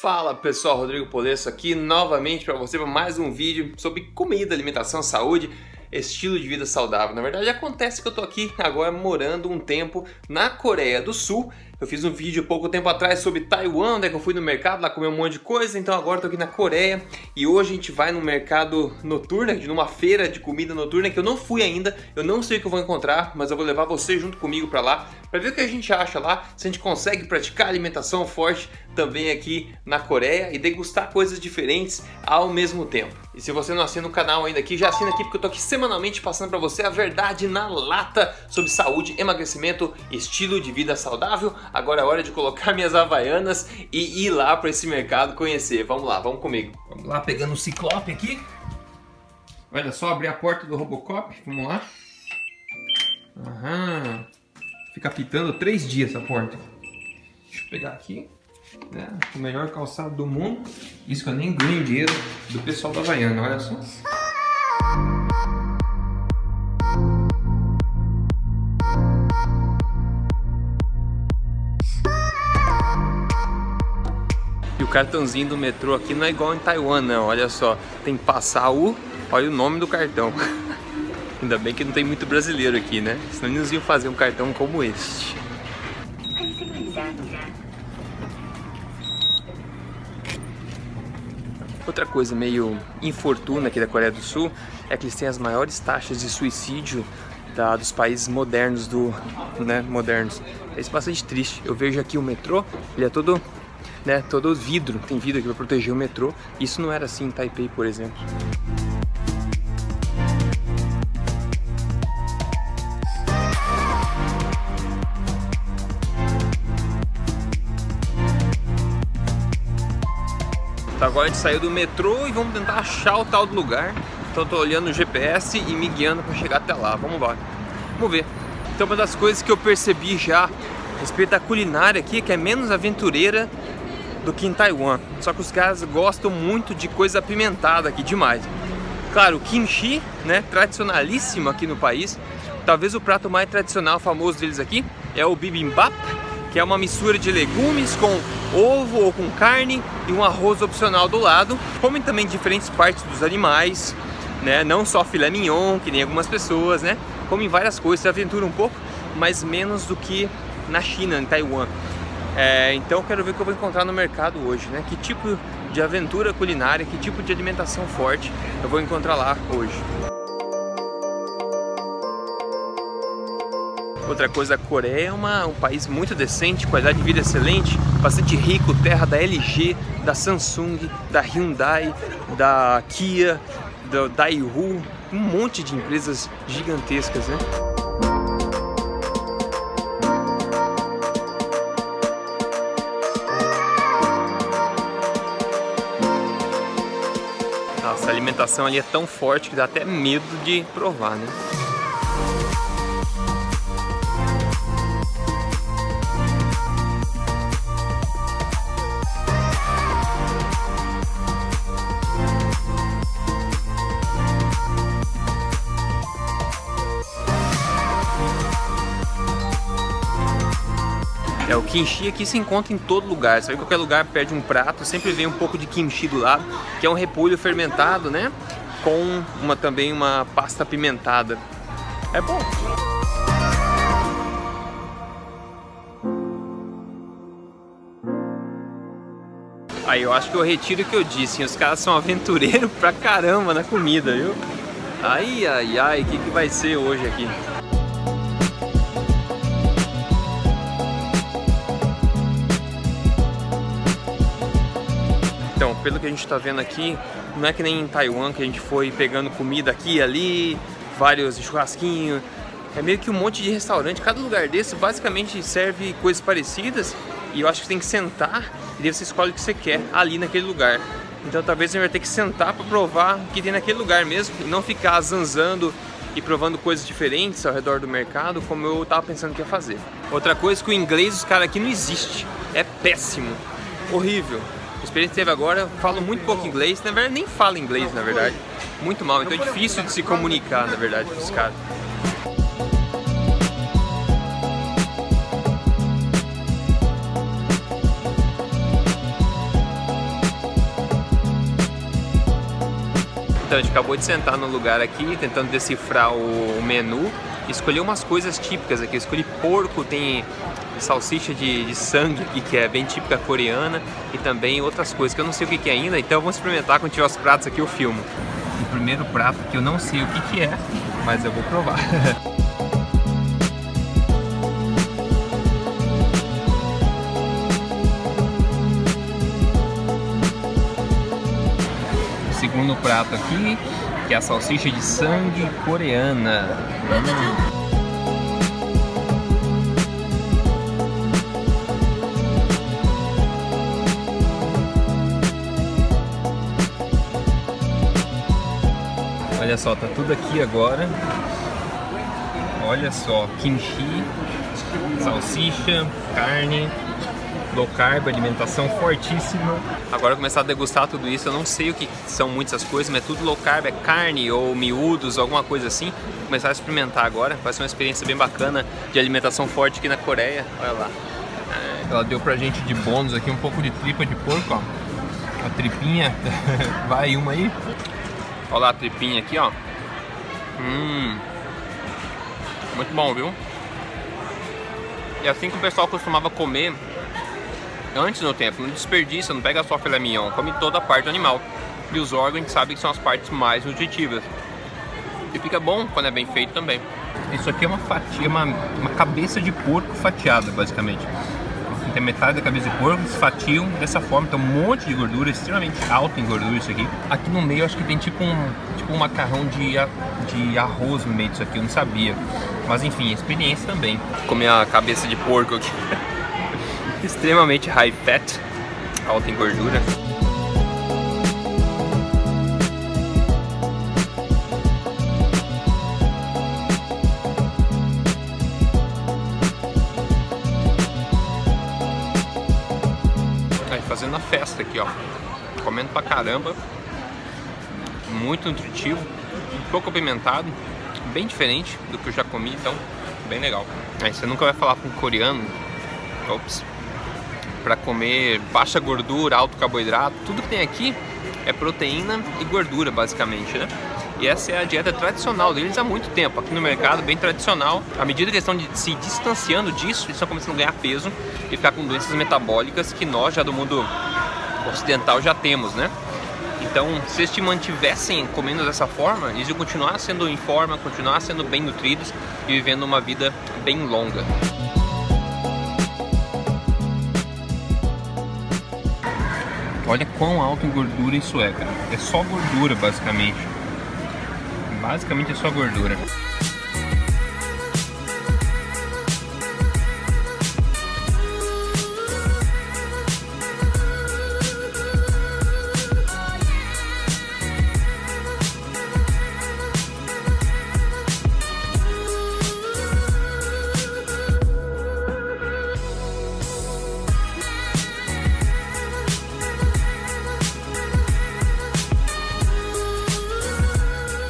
Fala pessoal, Rodrigo Polesso aqui novamente para você para mais um vídeo sobre comida, alimentação, saúde, estilo de vida saudável. Na verdade, acontece que eu tô aqui agora morando um tempo na Coreia do Sul eu fiz um vídeo pouco tempo atrás sobre Taiwan, né, que eu fui no mercado lá comer um monte de coisa, então agora tô aqui na Coreia e hoje a gente vai no mercado noturno, numa feira de comida noturna que eu não fui ainda, eu não sei o que eu vou encontrar, mas eu vou levar você junto comigo para lá para ver o que a gente acha lá, se a gente consegue praticar alimentação forte também aqui na Coreia e degustar coisas diferentes ao mesmo tempo. E se você não assina o canal ainda aqui, já assina aqui porque eu tô aqui semanalmente passando para você a verdade na lata sobre saúde, emagrecimento, estilo de vida saudável agora é hora de colocar minhas havaianas e ir lá para esse mercado conhecer. Vamos lá, vamos comigo. Vamos lá, pegando o Ciclope aqui. Olha só, abrir a porta do Robocop, vamos lá. Aham. Fica pitando três dias essa porta. Deixa eu pegar aqui. Né? O melhor calçado do mundo. Isso que eu nem ganho dinheiro do pessoal da Havaiana, olha só. Cartãozinho do metrô aqui não é igual em Taiwan, não. Olha só, tem que passar o. Olha o nome do cartão. Ainda bem que não tem muito brasileiro aqui, né? Senão eles iam fazer um cartão como este. Outra coisa meio infortuna aqui da Coreia do Sul é que eles têm as maiores taxas de suicídio da, dos países modernos do, né, modernos. É bastante triste. Eu vejo aqui o metrô, ele é todo né, todo vidro, tem vidro aqui para proteger o metrô. Isso não era assim em Taipei, por exemplo. Então agora a gente saiu do metrô e vamos tentar achar o tal do lugar. Então estou olhando o GPS e me guiando para chegar até lá. Vamos lá. Vamos ver. Então uma das coisas que eu percebi já a respeito da culinária aqui, que é menos aventureira do que em Taiwan. Só que os caras gostam muito de coisa apimentada aqui, demais. Claro, o kimchi, né, tradicionalíssimo aqui no país. Talvez o prato mais tradicional, famoso deles aqui, é o bibimbap, que é uma mistura de legumes com ovo ou com carne e um arroz opcional do lado. Comem também diferentes partes dos animais, né? Não só filé mignon, que nem algumas pessoas, né? Comem várias coisas, se aventura um pouco, mas menos do que na China, em Taiwan. É, então quero ver o que eu vou encontrar no mercado hoje, né? Que tipo de aventura culinária, que tipo de alimentação forte eu vou encontrar lá hoje. Outra coisa, a Coreia é uma, um país muito decente, qualidade de vida excelente, bastante rico, terra da LG, da Samsung, da Hyundai, da Kia, da Daewoo, um monte de empresas gigantescas, né? Nossa, a alimentação ali é tão forte que dá até medo de provar, né? É, o kimchi aqui se encontra em todo lugar. Sabe qualquer lugar perde um prato, sempre vem um pouco de kimchi do lado, que é um repolho fermentado, né? Com uma também uma pasta apimentada. É bom. Aí eu acho que eu retiro o que eu disse, os caras são aventureiros pra caramba na comida, viu? Ai, ai, ai, o que, que vai ser hoje aqui? Então, pelo que a gente está vendo aqui, não é que nem em Taiwan que a gente foi pegando comida aqui e ali, vários churrasquinhos. É meio que um monte de restaurante. Cada lugar desse basicamente serve coisas parecidas e eu acho que tem que sentar e daí você escolhe o que você quer ali naquele lugar. Então talvez você vai ter que sentar para provar o que tem naquele lugar mesmo e não ficar zanzando e provando coisas diferentes ao redor do mercado como eu tava pensando que ia fazer. Outra coisa que o inglês dos caras aqui não existe. É péssimo. Horrível. A experiência que teve agora, falo muito pouco inglês, na verdade nem falo inglês, na verdade. Muito mal, então é difícil de se comunicar, na verdade, com os caras. Então, a gente acabou de sentar no lugar aqui, tentando decifrar o menu. Escolhi umas coisas típicas aqui. escolhi porco, tem salsicha de, de, sangue aqui, que é bem típica coreana, e também outras coisas que eu não sei o que, que é ainda, então vamos experimentar quando tiver os pratos aqui, eu filmo. O primeiro prato que eu não sei o que, que é, mas eu vou provar. segundo prato aqui, que é a salsicha de sangue coreana. Hum. Olha só, tá tudo aqui agora. Olha só, kimchi, salsicha, carne, low carb, alimentação fortíssima. Agora começar a degustar tudo isso, eu não sei o que são muitas coisas, mas é tudo low carb, é carne ou miúdos, alguma coisa assim. Vou começar a experimentar agora, vai ser uma experiência bem bacana de alimentação forte aqui na Coreia. Olha lá. Ela deu pra gente de bônus aqui um pouco de tripa de porco, ó. A tripinha, vai uma aí. Olha lá a tripinha aqui, ó. Hum. Muito bom, viu? E assim que o pessoal costumava comer antes no tempo. Não desperdiça, não pega só filé mignon, come toda a parte do animal. E os órgãos a gente sabe que são as partes mais nutritivas. E fica bom quando é bem feito também. Isso aqui é uma fatia, uma, uma cabeça de porco fatiada, basicamente. Tem metade da cabeça de porco, eles fatiam dessa forma, tem um monte de gordura, extremamente alto em gordura isso aqui. Aqui no meio acho que tem tipo um, tipo um macarrão de, de arroz no meio disso aqui, eu não sabia. Mas enfim, experiência também. Comer a cabeça de porco aqui. extremamente high fat, alta em gordura. Aí fazendo a festa aqui, ó. Comendo pra caramba. Muito nutritivo, um pouco apimentado, bem diferente do que eu já comi, então bem legal. Aí você nunca vai falar com um coreano, ops, para comer baixa gordura, alto carboidrato, tudo que tem aqui é proteína e gordura basicamente, né? E essa é a dieta tradicional deles há muito tempo, aqui no mercado, bem tradicional. À medida que eles estão se distanciando disso, eles estão começando a ganhar peso e ficar com doenças metabólicas que nós já do mundo ocidental já temos, né? Então, se eles te mantivessem comendo dessa forma, eles iam continuar sendo em forma, continuar sendo bem nutridos e vivendo uma vida bem longa. Olha quão alto em gordura isso é, cara. É só gordura, basicamente. Basicamente é só gordura.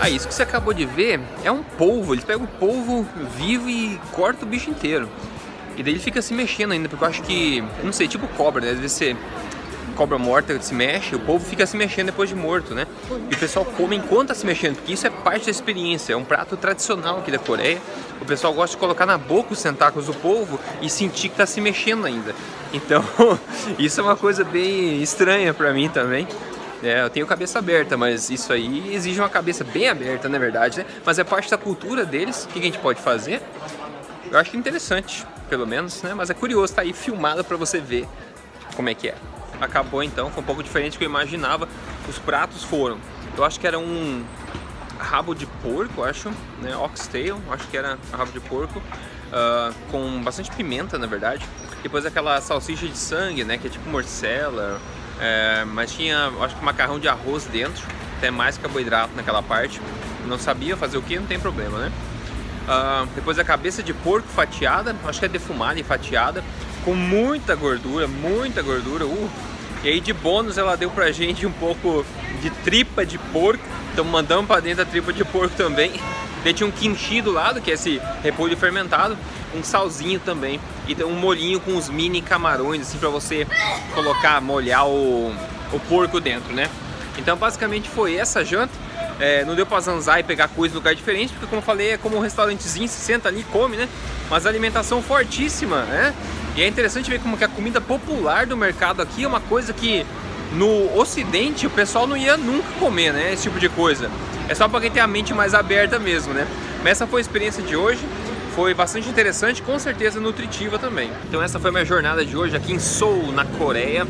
Ah, isso que você acabou de ver é um polvo. Eles pegam o polvo vivo e cortam o bicho inteiro. E daí ele fica se mexendo ainda, porque eu acho que, não sei, tipo cobra, né? Às vezes você cobra morta se mexe, o povo fica se mexendo depois de morto, né? E o pessoal come enquanto tá se mexendo, porque isso é parte da experiência, é um prato tradicional aqui da Coreia. O pessoal gosta de colocar na boca os tentáculos do polvo e sentir que tá se mexendo ainda. Então, isso é uma coisa bem estranha para mim também. É, eu tenho cabeça aberta, mas isso aí exige uma cabeça bem aberta, na verdade, né? Mas é parte da cultura deles. O que a gente pode fazer? Eu acho interessante, pelo menos, né? Mas é curioso, tá aí filmado para você ver como é que é. Acabou então, foi um pouco diferente do que eu imaginava. Os pratos foram, eu acho que era um rabo de porco, acho, né? Oxtail, acho que era rabo de porco, uh, com bastante pimenta, na verdade. Depois aquela salsicha de sangue, né? Que é tipo morcela, é, mas tinha, acho que macarrão de arroz dentro, até mais carboidrato naquela parte. Não sabia fazer o que, não tem problema, né? Uh, depois a cabeça de porco fatiada, acho que é defumada e fatiada, com muita gordura, muita gordura. Uh. E aí de bônus ela deu pra gente um pouco de tripa de porco, então mandamos pra dentro a tripa de porco também. Daí tinha um kimchi do lado, que é esse repolho fermentado, um salzinho também e um molhinho com os mini camarões assim para você colocar, molhar o, o porco dentro, né? Então basicamente foi essa janta. É, não deu pra zanzar e pegar coisa em lugar diferente, porque como eu falei, é como um restaurantezinho, se senta ali e come, né? Mas alimentação fortíssima, né? E é interessante ver como que a comida popular do mercado aqui é uma coisa que no ocidente o pessoal não ia nunca comer, né? Esse tipo de coisa. É só pra quem tem a mente mais aberta mesmo, né? Mas essa foi a experiência de hoje. Foi bastante interessante, com certeza nutritiva também. Então essa foi a minha jornada de hoje aqui em Seoul, na Coreia.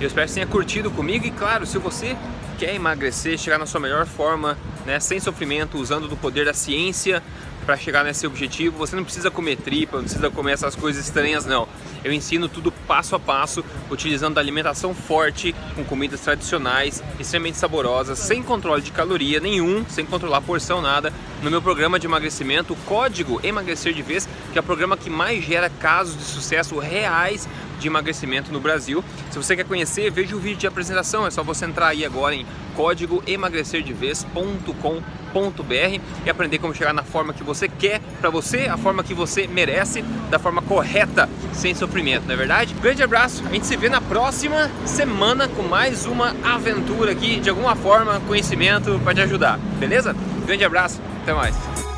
Eu espero que tenha curtido comigo e claro, se você quer emagrecer, chegar na sua melhor forma, né, sem sofrimento, usando do poder da ciência para chegar nesse objetivo, você não precisa comer tripa, não precisa comer essas coisas estranhas não. Eu ensino tudo passo a passo, utilizando alimentação forte, com comidas tradicionais, extremamente saborosas, sem controle de caloria nenhum, sem controlar porção nada, no meu programa de emagrecimento, o Código Emagrecer de Vez, que é o programa que mais gera casos de sucesso reais de emagrecimento no Brasil. Se você quer conhecer, veja o vídeo de apresentação, é só você entrar aí agora em código emagrecerdevez.com.br e aprender como chegar na forma que você quer para você, a forma que você merece, da forma correta, sem sofrimento, não é verdade? Grande abraço, a gente se vê na próxima semana com mais uma aventura aqui, de alguma forma, conhecimento para te ajudar, beleza? Grande abraço, até mais.